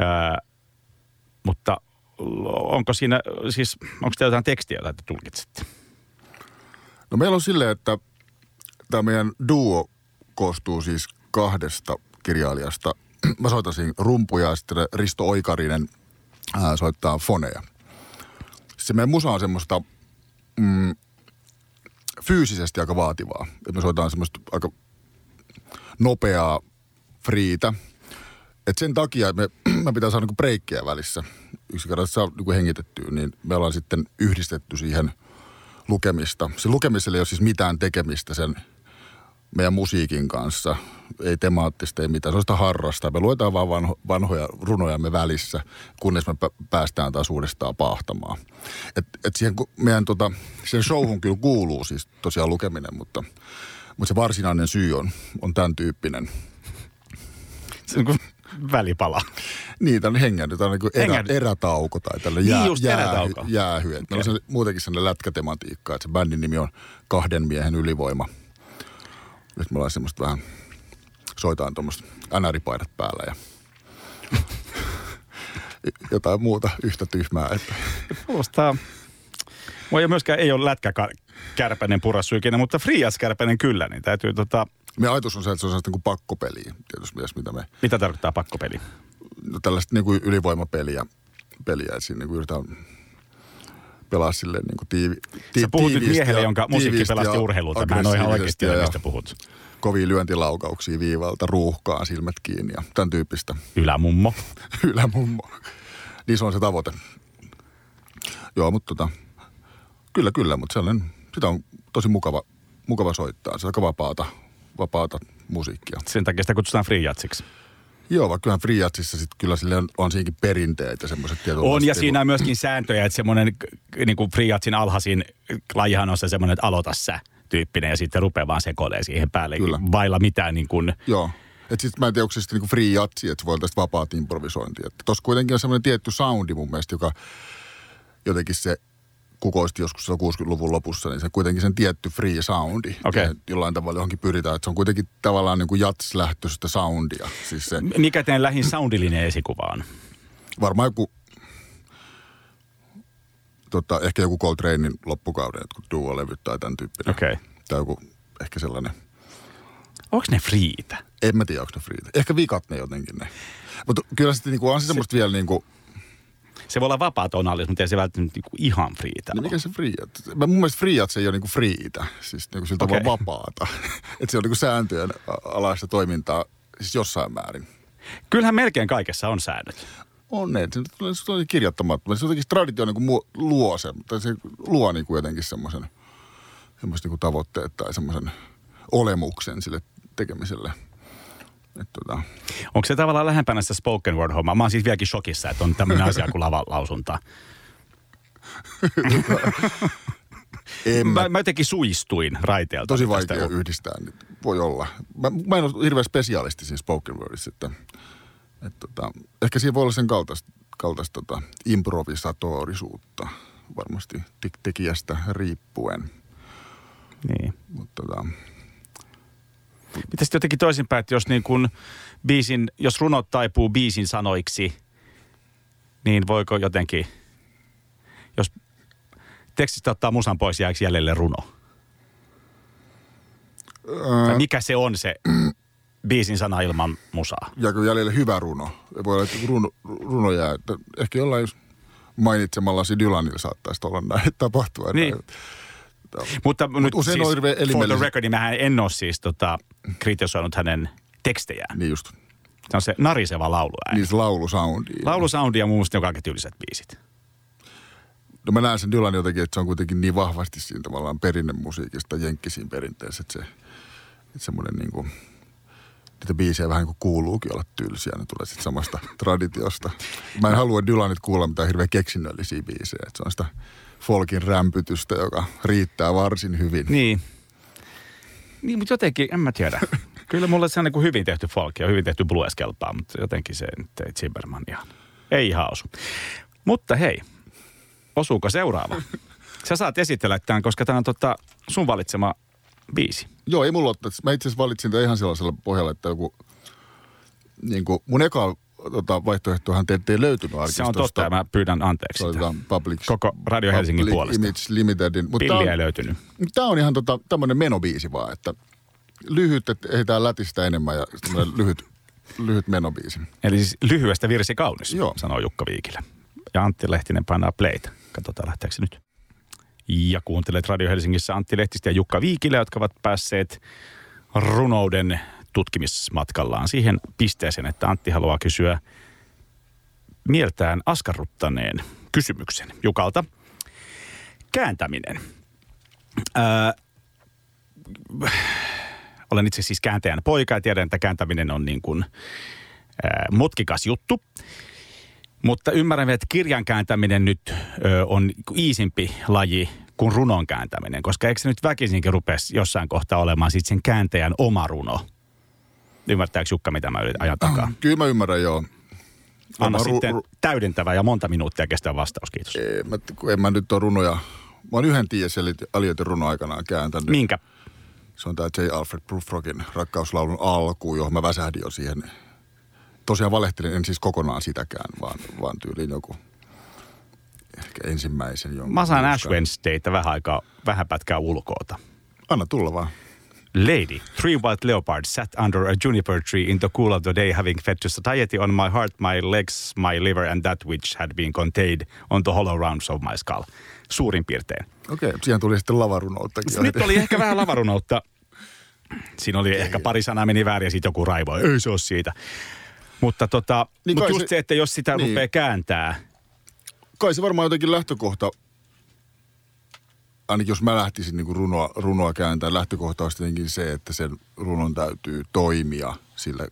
Äh, mutta onko siinä, siis onko teillä jotain tekstiä, jota te tulkitsette? No meillä on silleen, että tämä meidän duo koostuu siis kahdesta kirjailijasta. Mä soitan siinä rumpuja ja sitten Risto Oikarinen ää, soittaa foneja. Se meidän musa on semmoista mm, fyysisesti aika vaativaa. Et me soitaan semmoista aika nopeaa friitä. Et sen takia me, me pitää saada niinku breikkejä välissä. Yksinkertaisesti saa niinku hengitettyä, niin me ollaan sitten yhdistetty siihen lukemista. Se lukemiselle ei ole siis mitään tekemistä sen meidän musiikin kanssa. Ei temaattista, ei mitään. Se on sitä harrastaa. Me luetaan vaan vanho, vanhoja runojamme välissä, kunnes me pä- päästään taas uudestaan pahtamaan. Et, et siihen, meidän tota, sen showhun kyllä kuuluu siis tosiaan lukeminen, mutta, mutta se varsinainen syy on, on tämän tyyppinen. Se on kuin välipala. Niin, tällainen hengen, tämä on niin erä, erätauko tai tällainen Niin jää, just, jäähy, erätauko. jäähy. Okay. On se, muutenkin sellainen lätkätematiikka, että se bändin nimi on Kahden miehen ylivoima. Nyt me ollaan semmoista vähän, soitaan tuommoista NR-paidat päällä ja jotain muuta yhtä tyhmää. Että Kuulostaa... Ei myöskään ei ole lätkäkärpäinen purassu ikinä, mutta frias-kärpäinen kyllä, niin täytyy tota... meidän ajatus on se, että se on sellaista niin kuin pakkopeliä, tietysti mielessä, mitä me, Mitä tarkoittaa pakkopeli? no tällaista niin kuin ylivoimapeliä, peliä, että siinä niin kuin yritetään pelaa silleen niin kuin tiivi, ti, Sä puhut nyt miehelle, jonka musiikki pelasti urheilulta. Mä en ole ihan oikeasti tiedä, mistä puhut. kovia lyöntilaukauksia viivalta, ruuhkaan, silmät kiinni ja tämän tyyppistä Ylämummo. ylämummo. Niin se on se tavoite. Joo, mutta tota, kyllä, kyllä, mutta sellainen, sitä on tosi mukava, mukava soittaa. Se on aika vapaata, vapaata musiikkia. Sen takia sitä kutsutaan friatsiksi. Joo, vaikka kyllähän Free Jazzissa sit kyllä sille on, on siinäkin perinteet ja semmoiset. On, ja niinku- siinä on myöskin sääntöjä, että semmoinen niin kuin friatsin alhaisin lajihan on se semmoinen, että aloita sä tyyppinen ja sitten rupeaa vaan sekoilemaan siihen päälle Kyllä. vailla mitään niin kuin, Joo. Että sitten mä en tiedä, onko se sitten niinku free jatsi, että se voi olla tästä vapaat improvisointia. Että tossa kuitenkin on semmoinen tietty soundi mun mielestä, joka jotenkin se kukoisti joskus silloin 60-luvun lopussa, niin se kuitenkin sen tietty free soundi. Ja jollain tavalla johonkin pyritään, että se on kuitenkin tavallaan niin kuin jats-lähtöistä soundia. Siis se, mikä teidän lähin soundillinen esikuva on? varmaan joku, tota, ehkä joku Coltranein loppukauden, jotkut duo-levyt tai tämän tyyppinen. Okay. Tai joku ehkä sellainen, Onko ne friitä? en mä tiedä, onko ne freet. Ehkä vikat ne jotenkin ne. Mutta kyllä sitten niinku on se semmoista vielä niinku, Se voi olla vapaa tonaalisuus, mutta ei se välttämättä niinku ihan friitä mikä se free? Mä mun mielestä free se ei ole niinku freeitä, siis niinku sillä Okei. tavalla vapaata. että se on niinku sääntöjen alaista toimintaa siis jossain määrin. Kyllähän melkein kaikessa on säännöt. On ne, se tulee se on kirjoittamattoма. Se jotenkin traditio niinku luo sen, tai se luo niinku jotenkin semmoisen niinku tavoitteet tai semmoisen olemuksen sille tekemiselle. Et tota, Onko se tavallaan lähempänä sitä spoken word hommaa? Mä oon siis vieläkin shokissa, että on tämmöinen asia kuin lavalausunta. en mä, Mä, jotenkin suistuin raiteelta. tosi tästä. vaikea yhdistää, niin voi olla. Mä, mä en ole hirveän spesialisti siinä spoken wordissa, että, että tota, ehkä siinä voi olla sen kaltaista, kaltaista tota, improvisatorisuutta varmasti te- tekijästä riippuen. Niin. Mutta tota, Mitä sitten jotenkin toisinpäin, että jos, niin kun biisin, jos runot taipuu biisin sanoiksi, niin voiko jotenkin, jos tekstistä ottaa musan pois, jääkö jäljelle runo? Tai mikä se on se biisin sana ilman musaa? jääkö jäljelle hyvä runo? Voi olla, että runo, runo jää. Ehkä jollain mainitsemallasi Dylanilla saattaisi olla näin tapahtua. Niin. Mutta nyt usein siis, on hirveän for the record, niin mähän en ole siis tota, kritisoinut hänen tekstejään. Niin just. Se on se nariseva lauluääni. Niin se laulusoundi. Laulusoundi ja muun muassa ne kaikki tyyliset biisit. No mä näen sen Dylan jotenkin, että se on kuitenkin niin vahvasti siinä tavallaan perinnemusiikista jenkkisiin perinteessä, että se että semmoinen niin kuin, niitä biisejä vähän kuin kuuluukin olla tylsiä, ne tulee sitten samasta traditiosta. Mä en halua Dylanit kuulla mitään hirveän keksinnöllisiä biisejä, että se on sitä folkin rämpytystä, joka riittää varsin hyvin. Niin. Niin, mutta jotenkin, en mä tiedä. Kyllä mulle se on niin kuin hyvin tehty folk ja hyvin tehty blues kelpaa, mutta jotenkin se nyt ei Zimmerman ihan, ei ihan osu. Mutta hei, osuuko seuraava? Sä saat esitellä tämän, koska tämä on tota sun valitsema biisi. Joo, ei mulla ole, mä itse asiassa valitsin tämän ihan sellaisella pohjalla, että joku, niin kuin, mun eka tota, vaihtoehtohan teiltä ei löytynyt Se on arkistosta. totta ja mä pyydän anteeksi sitä. Public, Koko Radio Helsingin Public puolesta. Image Limitedin. Mutta Pilliä ei löytynyt. Tämä on ihan tota, tämmöinen menobiisi vaan, että lyhyt, että ehditään lätistä enemmän ja lyhyt, lyhyt menobiisi. Eli siis lyhyestä virsi kaunis, Joo. sanoo Jukka Viikilä. Ja Antti Lehtinen painaa playtä. Katsotaan lähteekö se nyt. Ja kuuntelet Radio Helsingissä Antti Lehtistä ja Jukka Viikilä, jotka ovat päässeet runouden tutkimismatkallaan siihen pisteeseen, että Antti haluaa kysyä mieltään askarruttaneen kysymyksen Jukalta. Kääntäminen. olen itse siis kääntäjän poika ja tiedän, että kääntäminen on niin kuin, ää, mutkikas juttu. Mutta ymmärrän, että kirjan kääntäminen nyt ö, on iisimpi laji kuin runon kääntäminen, koska eikö se nyt väkisinkin rupesi jossain kohtaa olemaan sitten sen kääntäjän oma runo? Ymmärtääkö Jukka, mitä mä yritän ajan takaa? Kyllä mä ymmärrän, joo. Anna Ru- sitten ru- täydentävä ja monta minuuttia kestävä vastaus, kiitos. Ei, mä, en mä nyt ole runoja. Mä oon yhden T.S. Eliottin runo aikanaan kääntänyt. Minkä? Se on tämä J. Alfred Prufrogin rakkauslaulun alku, johon mä väsähdin jo siihen. Tosiaan valehtelin, en siis kokonaan sitäkään, vaan, vaan tyyliin joku ehkä ensimmäisen jonkun. Mä saan Ash. Wednesdaytä vähän aikaa, vähän pätkää ulkoota. Anna tulla vaan. Lady, three white leopards sat under a juniper tree in the cool of the day, having fed to satiety on my heart, my legs, my liver, and that which had been contained on the hollow rounds of my skull. Suurin piirtein. Okei, okay, siihen tuli sitten lavarunouttakin. Nyt oli ehkä vähän lavarunoutta. Siinä oli ehkä pari sanaa meni väärin ja sitten joku raivoi. Ei se ole siitä. Mutta tota, Niin mut just se- se, että jos sitä niin. rupeaa kääntää, Kai se varmaan jotenkin lähtökohta, ainakin jos mä lähtisin niin runoa, runoa kääntää, lähtökohta olisi tietenkin se, että sen runon täytyy toimia sillä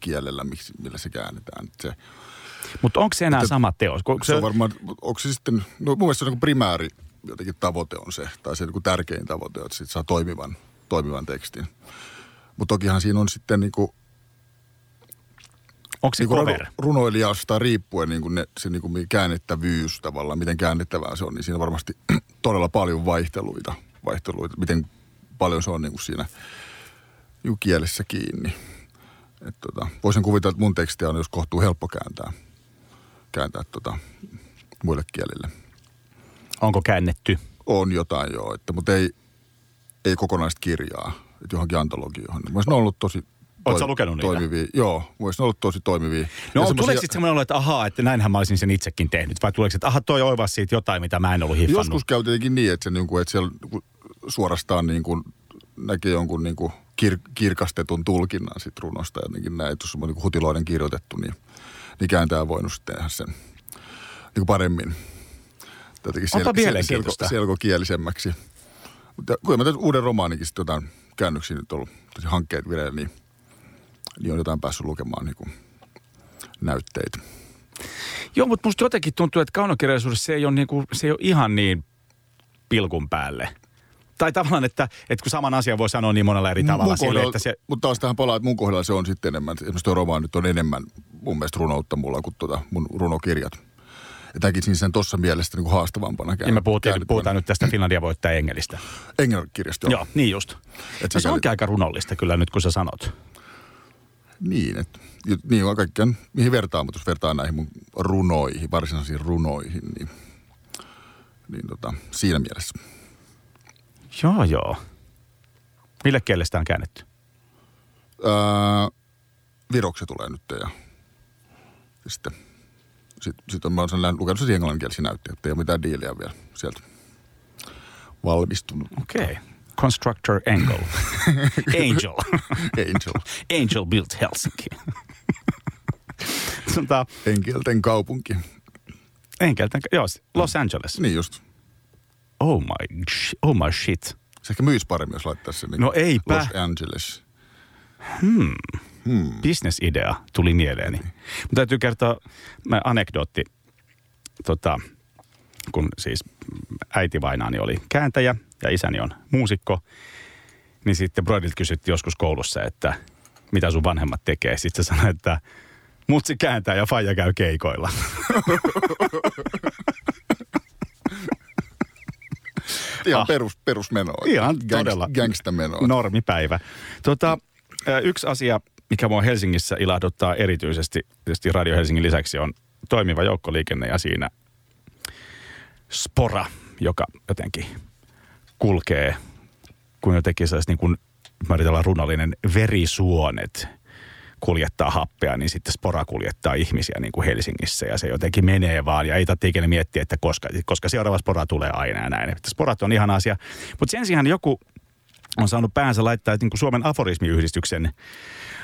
kielellä, miksi, millä se käännetään. Et Se, mutta onko se enää Mutta- sama teos? Kun se on varmaan, onko se sitten, no mun mielestä se on niin primääri jotenkin tavoite on se, tai se niin tärkein tavoite, että sit saa toimivan, toimivan tekstin. Mutta tokihan siinä on sitten niin kuin, onko se niin cover? runoilijasta riippuen niin kuin ne, se niin kuin käännettävyys tavallaan, miten käännettävää se on, niin siinä on varmasti todella paljon vaihteluita, vaihteluita miten paljon se on niin kuin siinä niin kielessä kiinni. Et tota, voisin kuvitella, että mun tekstiä on jos kohtuu helppo kääntää, kääntää tota, muille kielille. Onko käännetty? On jotain joo, että, mutta ei, ei kokonaista kirjaa, että johonkin antologioon. Mä on ollut tosi Sä lukenut niitä? toimivia. Joo, ne ollut tosi toimivia. No Ja tuleeko semmosia- sitten semmoinen olo, että ahaa, että näinhän mä olisin sen itsekin tehnyt? Vai tuleeko, että aha, toi oivasi siitä jotain, mitä mä en ollut hiffannut? Joskus käy tietenkin niin, että, se, niin kuin, että siellä suorastaan niin kuin, näkee jonkun niin kuin kir, kirkastetun tulkinnan sit runosta. Jotenkin näin, että jos on niin kuin hutiloiden kirjoitettu, niin, niin kääntää voinut sitten tehdä sen niin kuin paremmin. Jotenkin Onpa mielenkiintoista. selkokielisemmäksi. Mutta kun mä uuden romaanikin sitten jotain käännöksiä nyt ollut tosi hankkeet vireillä, niin, niin on jotain päässyt lukemaan niin kuin näytteitä. Joo, mutta musta jotenkin tuntuu, että kaunokirjallisuudessa se ei ole, niinku, se ei ole ihan niin pilkun päälle. Tai tavallaan, että, että kun saman asian voi sanoa niin monella eri tavalla sille, että se... Mutta taas tähän palaa, että mun kohdalla se on sitten enemmän, esimerkiksi tuo romaani nyt on enemmän mun mielestä runoutta mulla kuin tuota mun runokirjat. Ja näkisin sen tuossa mielessä niin kuin haastavampana. Niin me puhutaan, puhutaan nyt tästä Finlandia voittaa Engelistä. Engelkirjasta, Joo, niin just. Et No, se sikäli- onkin aika runollista kyllä nyt, kun sä sanot. Niin, että niin on kaikkeen, mihin vertaan, mutta jos vertaan näihin mun runoihin, varsinaisiin runoihin, niin, niin tota, siinä mielessä. Joo, joo. Mille kielelle sitä on käännetty? Öö, viroksi tulee nyt ja, ja sitten sitten sit on, mä olen lukenut sen englanninkielisiä näyttöjä, että ei ole mitään diiliä vielä sieltä valmistunut. Okei. Okay. Constructor Engel. Angel. Angel. Angel built Helsinki. tota, Enkelten kaupunki. Enkelten, joo, Los Angeles. Niin just. Oh my, oh my shit. Se ehkä myisi paremmin, jos laittaisi sen niin No eipä. Los Angeles. Business-idea tuli mieleeni. Mutta täytyy kertoa mä anekdootti, tota, kun siis äiti vainaani oli kääntäjä ja isäni on muusikko, niin sitten Broidilta kysyttiin joskus koulussa, että mitä sun vanhemmat tekee. Sitten se sanoi, että mutsi kääntää ja faija käy keikoilla. Ihan Ah. perus, perusmenoa. Ihan Gangst- todella. Gangsta-menoa. Normipäivä. Tota, ö, yksi asia, mikä mua Helsingissä ilahduttaa erityisesti, tietysti Radio Helsingin lisäksi, on toimiva joukkoliikenne ja siinä spora, joka jotenkin kulkee, kun jotenkin sellaisi niin kuin, mä yritän olla runollinen, verisuonet kuljettaa happea, niin sitten spora kuljettaa ihmisiä niin kuin Helsingissä ja se jotenkin menee vaan ja ei tarvitse ikinä miettiä, että koska, koska seuraava spora tulee aina ja näin. Että sporat on ihan asia. Mutta sen sijaan joku on saanut päänsä laittaa että niin kuin Suomen aforismiyhdistyksen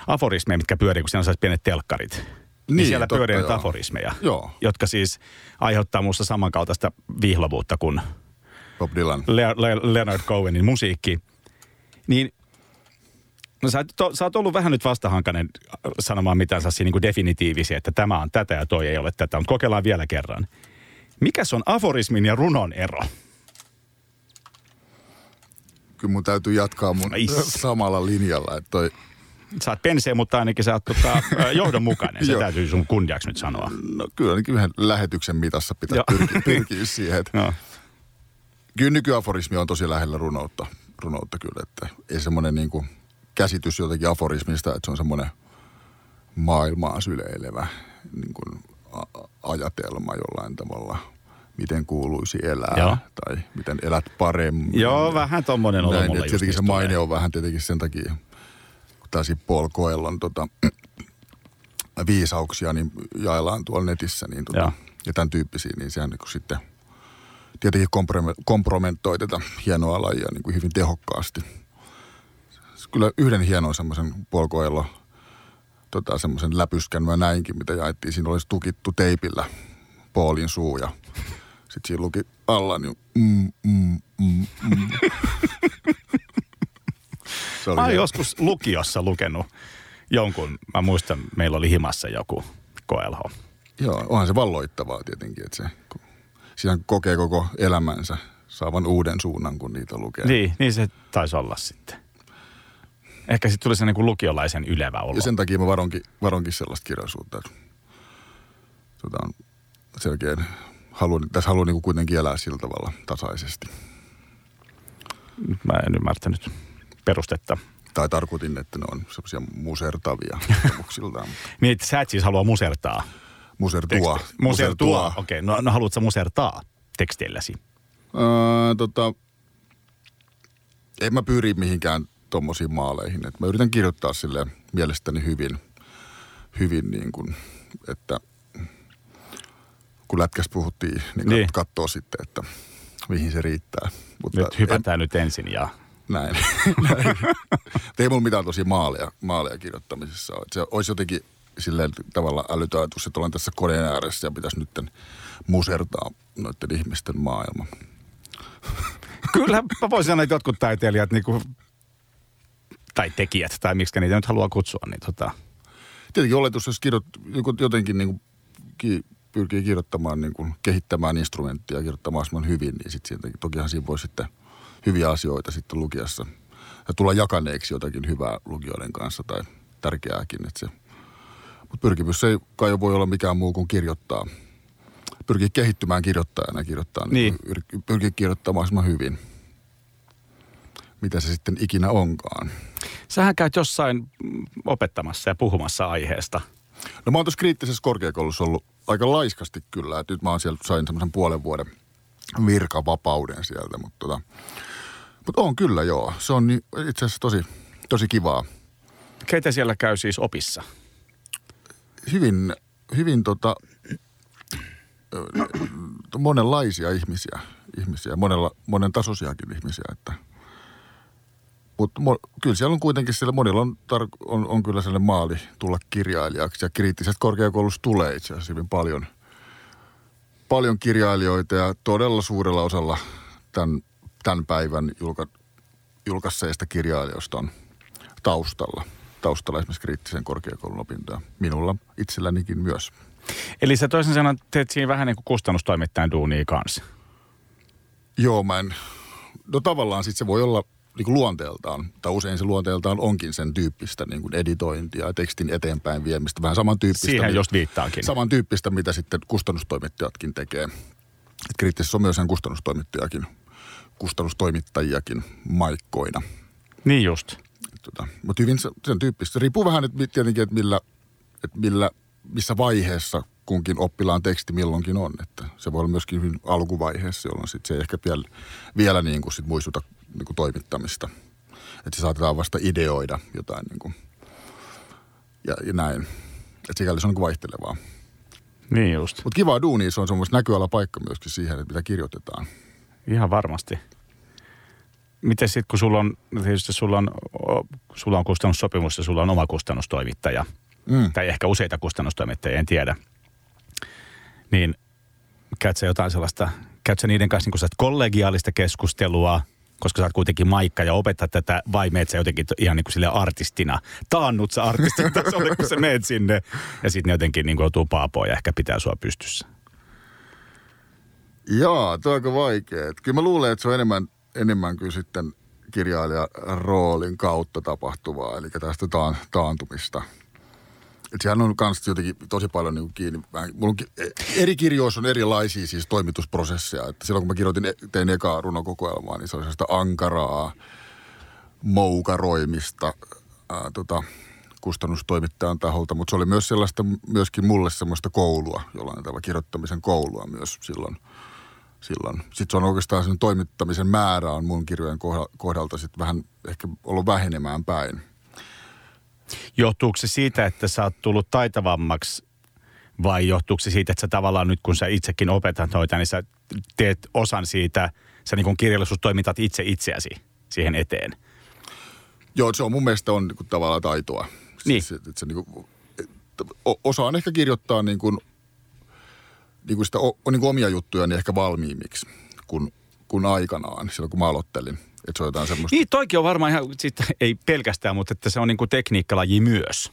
aforismeja, mitkä pyörii, kun siellä on sellaiset pienet telkkarit. Niin, niin siellä pyörii aforismeja, Joo. jotka siis aiheuttaa minusta samankaltaista vihlovuutta kuin Bob Dylan. Le- Le- Leonard Cohenin musiikki, niin No sä, to, sä oot ollut vähän nyt vastahankainen sanomaan mitään sellaisia niin definitiivisia, että tämä on tätä ja toi ei ole tätä, mutta kokeillaan vielä kerran. Mikäs on aforismin ja runon ero? Kyllä mun täytyy jatkaa mun Ai. samalla linjalla, että toi, Sä oot pensee, mutta ainakin sä oot tota, ö, johdonmukainen. Se täytyy sun kunniaksi nyt sanoa. no kyllä ainakin yhden lähetyksen mitassa pitää pyrkiä, pyrkiä siihen, että No. Kyllä nykyaforismi on tosi lähellä runoutta, runoutta kyllä, että ei semmoinen niin kuin käsitys jotenkin aforismista, että se on semmoinen maailmaa syleilevä niin kuin ajatelma jollain tavalla, miten kuuluisi elää Joo. tai miten elät paremmin. Joo, vähän tommonen olo Näin, mulla tietenkin se maine tulee. on vähän tietenkin sen takia, kun tällaisia Paul Coelhon tota, viisauksia niin jaellaan tuolla netissä niin, tota, ja tämän tyyppisiä, niin sehän niin sitten tietenkin komprome- kompromettoi tätä hienoa lajia niin kuin hyvin tehokkaasti. Kyllä yhden hienon semmoisen Coelho, tota, semmoisen läpyskän mä näinkin, mitä jaettiin. Siinä olisi tukittu teipillä Paulin suu ja sitten siinä luki alla, niin mm, mm, mm, mm. Se oli Mä hieno. joskus lukiossa lukenut jonkun, mä muistan, meillä oli himassa joku koelho. Joo, onhan se valloittavaa tietenkin, että se, kun siinä kokee koko elämänsä saavan uuden suunnan, kun niitä lukee. Niin, niin se taisi olla sitten. Ehkä sitten tuli se niin lukiolaisen ylevä olo. Ja sen takia mä varonkin, varonkin sellaista kirjallisuutta, tota, on selkeän, haluan, tässä haluan niin kuitenkin elää sillä tavalla tasaisesti. Mä en ymmärtänyt perustetta. Tai tarkoitin, että ne on semmoisia musertavia. Niin, että sä et siis halua musertaa. Musertua. teksti- Musertua. Okei, okay. no, no haluatko musertaa teksteilläsi? Öö, tota, en mä pyri mihinkään tommosiin maaleihin. Et mä yritän kirjoittaa sille mielestäni hyvin, hyvin niin kuin, että kun lätkästä puhuttiin, niin, Niin. katsoo sitten, että mihin se riittää. Mutta Nyt hypätään nyt ensin ja... näin. näin. Ei mulla mitään tosi maaleja, maaleja kirjoittamisessa ole. Se olisi jotenkin silleen tavalla älytön ajatus, että olen tässä koneen ääressä ja pitäisi nyt musertaa noiden ihmisten maailma. Kyllä mä voisin sanoa, että jotkut taiteilijat niinku, tai tekijät, tai miksi niitä nyt haluaa kutsua, niin tota, Tietenkin oletus, jos kirjoit, jotenkin niin kuin, ki, pyrkii kirjoittamaan, niin kuin, kehittämään instrumenttia kirjoittamaan mahdollisimman hyvin, niin sitten tokihan siinä voi sitten hyviä asioita sitten lukiessa ja tulla jakaneeksi jotakin hyvää lukijoiden kanssa tai tärkeääkin. Että se, mutta pyrkimys ei kai voi olla mikään muu kuin kirjoittaa. Pyrkii kehittymään kirjoittajana ja kirjoittaa, niin. Niin. Pyrkii kirjoittamaan mahdollisimman hyvin. Mitä se sitten ikinä onkaan. sähän käyt jossain opettamassa ja puhumassa aiheesta. No mä oon tuossa kriittisessä korkeakoulussa ollut aika laiskasti kyllä. Et nyt mä oon siellä, sain semmoisen puolen vuoden virkavapauden sieltä, mutta tota, mutta on kyllä joo. Se on itse asiassa tosi, tosi kivaa. Keitä siellä käy siis opissa? Hyvin, hyvin tota, monenlaisia ihmisiä, ihmisiä monella, monen tasoisiakin ihmisiä, että mutta kyllä siellä on kuitenkin, siellä monilla on, tar- on, on kyllä sellainen maali tulla kirjailijaksi ja kriittisestä korkeakoulusta tulee itse asiassa hyvin paljon, paljon kirjailijoita ja todella suurella osalla tämän, tämän päivän julka, julkaisseista kirjailijoista on taustalla. Taustalla esimerkiksi kriittisen korkeakoulun opintoja. Minulla itsellänikin myös. Eli sä toisin sanoen teet siinä vähän niin kuin kustannustoimittajan duunia kanssa. Joo, mä en, no tavallaan sitten se voi olla niin kuin luonteeltaan, tai usein se luonteeltaan onkin sen tyyppistä niin kuin editointia ja tekstin eteenpäin viemistä. Vähän samantyyppistä. Siihen mitä- just viittaankin. Samantyyppistä, mitä sitten kustannustoimittajatkin tekee. Et kriittisessä on myös sen kustannustoimittajakin, kustannustoimittajiakin maikkoina. Niin just. Tota, mutta hyvin se- sen tyyppistä. Se riippuu vähän nyt tietenkin, että millä, että millä, missä vaiheessa kunkin oppilaan teksti milloinkin on. Että se voi olla myöskin hyvin alkuvaiheessa, jolloin sit se ei ehkä vielä, vielä niin kuin sit muistuta niin kuin toimittamista. Että se saatetaan vasta ideoida jotain niin kuin, ja, ja näin. Että sikäli se on niin vaihtelevaa. Niin just. Mutta kivaa duunia, se on semmoista näköala paikka myöskin siihen, että mitä kirjoitetaan. Ihan varmasti. Miten sitten, kun sulla on, tietysti sulla on, sulla on kustannussopimus ja sulla on oma kustannustoimittaja, Mm. tai ehkä useita kustannustoimittajia, en tiedä, niin käyt sä jotain sellaista käytkö sä niiden kanssa niin kollegiaalista keskustelua, koska sä oot kuitenkin maikka ja opetat tätä, vai meet sä jotenkin ihan niin kuin sille artistina? Taannut sä artistin tasolle, kun sä meet sinne, ja sitten ne jotenkin niin kuin joutuu paapoon ja ehkä pitää sua pystyssä. Jaa, tuo on aika vaikea. Kyllä mä luulen, että se on enemmän, enemmän kuin sitten kirjailijan roolin kautta tapahtuvaa, eli tästä taan, taantumista. Et sehän on myös jotenkin tosi paljon niin kiinni. Mulla on, eri kirjoissa on erilaisia siis toimitusprosesseja. Että silloin kun mä kirjoitin, e, tein ekaa runokokoelmaa, niin se oli sellaista ankaraa moukaroimista ää, tota, kustannustoimittajan taholta. Mutta se oli myös sellaista, myöskin mulle semmoista koulua, jollain tavalla kirjoittamisen koulua myös silloin – silloin. Sitten se on oikeastaan sen toimittamisen määrä on mun kirjojen kohdalta sitten vähän ehkä ollut vähenemään päin. Johtuuko se siitä, että sä oot tullut taitavammaksi vai johtuuko se siitä, että sä tavallaan nyt kun sä itsekin opetat noita, niin sä teet osan siitä, sä niin kuin kirjallisuustoimitat itse itseäsi siihen eteen? Joo, se on mun mielestä on niin kuin tavallaan taitoa. Niin. Siis, että se niin kuin, osaan ehkä kirjoittaa niin kuin niin kuin sitä, niin kuin omia juttuja niin ehkä valmiimmiksi kuin, kuin aikanaan, silloin kun mä aloittelin. Että se on jotain semmoista. Niin, toikin on varmaan ihan, sit, ei pelkästään, mutta että se on niin kuin tekniikkalaji myös.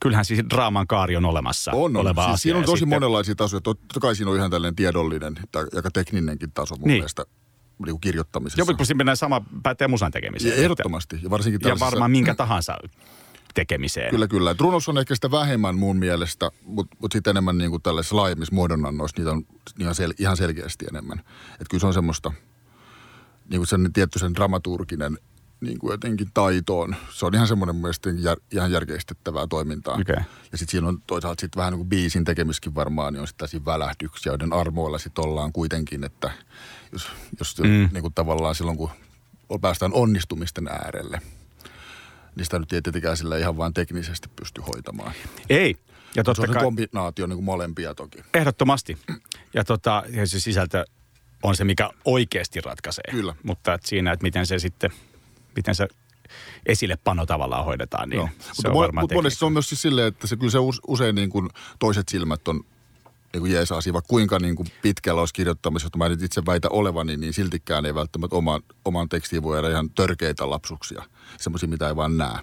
Kyllähän siis draaman kaari on olemassa on, on. oleva siis asia. Siinä on tosi sitten... monenlaisia tasoja. Totta kai siinä on ihan tällainen tiedollinen ja aika tekninenkin taso mun niin. mielestä niin kirjoittamisessa. Joo, mutta siinä mennään sama pätee musan tekemiseen. Ja ehdottomasti. Ja, varsinkin ja varmaan minkä tahansa tekemiseen. Kyllä, kyllä. Runous on ehkä sitä vähemmän mun mielestä, mutta mut sitten enemmän niin kuin tällaisissa laajemmissa muodonannoissa niitä on ihan, sel, ihan selkeästi enemmän. Että kyllä se on semmoista, niin kuin sen tietty sen dramaturginen niin kuin jotenkin taitoon. Se on ihan semmoinen mielestäni jär, ihan järkeistettävää toimintaa. Okay. Ja sitten siinä on toisaalta sitten vähän niin kuin biisin tekemiskin varmaan, niin on sitten tällaisia välähdyksiä, joiden armoilla sitten ollaan kuitenkin, että jos, jos mm. niin kuin tavallaan silloin, kun päästään onnistumisten äärelle – niin sitä nyt ei tietenkään sillä ihan vain teknisesti pysty hoitamaan. Ei. Ja totta se on kai, kombinaatio niin kuin molempia toki. Ehdottomasti. Ja, tota, ja se sisältö on se, mikä oikeasti ratkaisee. Kyllä. Mutta että siinä, että miten se sitten, miten se esille pano tavallaan hoidetaan, niin Joo. se mutta on mo- varmaan Mutta se on myös siis silleen, että se kyllä se usein niin kuin toiset silmät on niin kuin jeesaasi, vaikka kuinka niin kuin pitkällä olisi kirjoittamassa, jota mä nyt itse väitä olevani, niin siltikään ei välttämättä oman, oman tekstiin voi jäädä ihan törkeitä lapsuksia. Semmoisia, mitä ei vaan näe.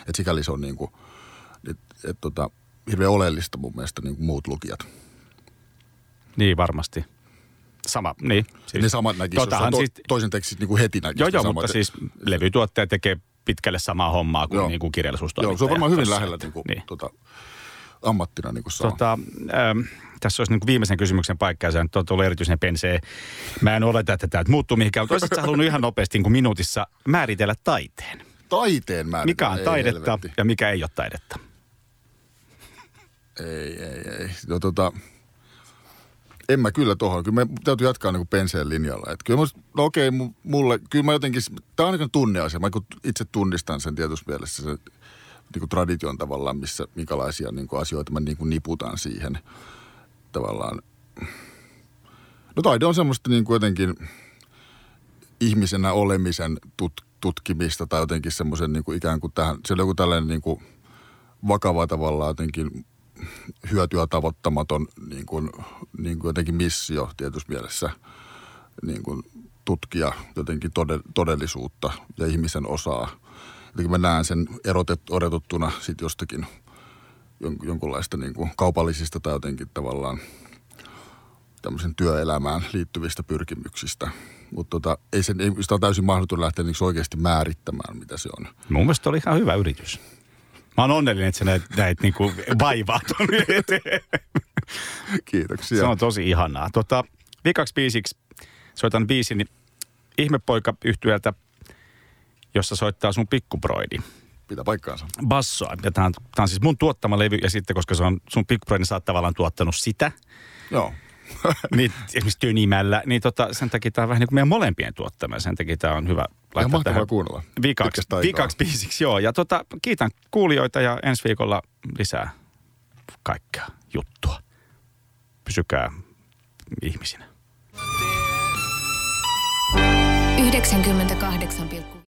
Että sikäli se on niin kuin, et, et, tota, hirveän oleellista mun mielestä niin kuin muut lukijat. Niin varmasti. Sama, niin. Siis, ne samat näkisivät, to, siis, toisen tekstin niin kuin heti näkisivät. Joo, joo, samat, mutta siis levytuottaja tekee pitkälle samaa hommaa kuin, niin kuin kirjallisuustoimittaja. Joo, se on varmaan hyvin lähellä niin kuin, niin. Tota, ammattina niin kuin saa. Tota, ähm, tässä olisi niin viimeisen kysymyksen paikka, ja se on tullut erityisen pensee. Mä en oleta, että tämä muuttuu mihinkään, mutta olisit halunnut ihan nopeasti niin kuin minuutissa määritellä taiteen. Taiteen määritellä? Mikä on taidetta ei, ja mikä ei ole taidetta? Ei, ei, ei. No, tota, en mä kyllä tuohon. Kyllä me täytyy jatkaa niin kuin penseen linjalla. Et kyllä musta, no okei, mulle, kyllä mä jotenkin, tämä on niin tunneasia. Mä itse tunnistan sen tietysti mielessä se niin kuin tradition tavallaan, missä, minkälaisia niin kuin asioita mä niin kuin niputan siihen tavallaan. No taide on semmoista niin kuin jotenkin ihmisenä olemisen tut, tutkimista tai jotenkin semmoisen niin kuin ikään kuin tähän, se on joku tällainen niin kuin vakava tavallaan jotenkin hyötyä tavoittamaton niin kuin, niin kuin jotenkin missio tietysti mielessä niin kuin tutkia jotenkin todellisuutta ja ihmisen osaa – jotenkin mä näen sen erotet, odotettuna sitten jostakin jon, jonkunlaista niin kuin kaupallisista tai jotenkin tavallaan tämmöisen työelämään liittyvistä pyrkimyksistä. Mutta tota, ei sen, ei, sitä on täysin mahdoton lähteä niin oikeasti määrittämään, mitä se on. Mun mielestä oli ihan hyvä yritys. Mä oon onnellinen, että sä näet, näet niin kuin vaivaa eteen. Kiitoksia. Se on tosi ihanaa. Tota, vikaksi biisiksi soitan biisin Ihmepoika yhtyöltä jossa soittaa sun pikkuproidi. Pitää paikkaansa. Bassoa. Ja tämä on, tää on siis mun tuottama levy, ja sitten koska se on sun pikkuproidi, niin sä oot tavallaan tuottanut sitä. Joo. niin, esimerkiksi Tönimällä, niin tota, sen takia tämä on vähän niin kuin meidän molempien tuottama. Sen takia tämä on hyvä laittaa tähän kuunnella. Vikaksi, vikaksi biisiksi, joo. Ja tota, kiitän kuulijoita ja ensi viikolla lisää kaikkea juttua. Pysykää ihmisinä. 98,5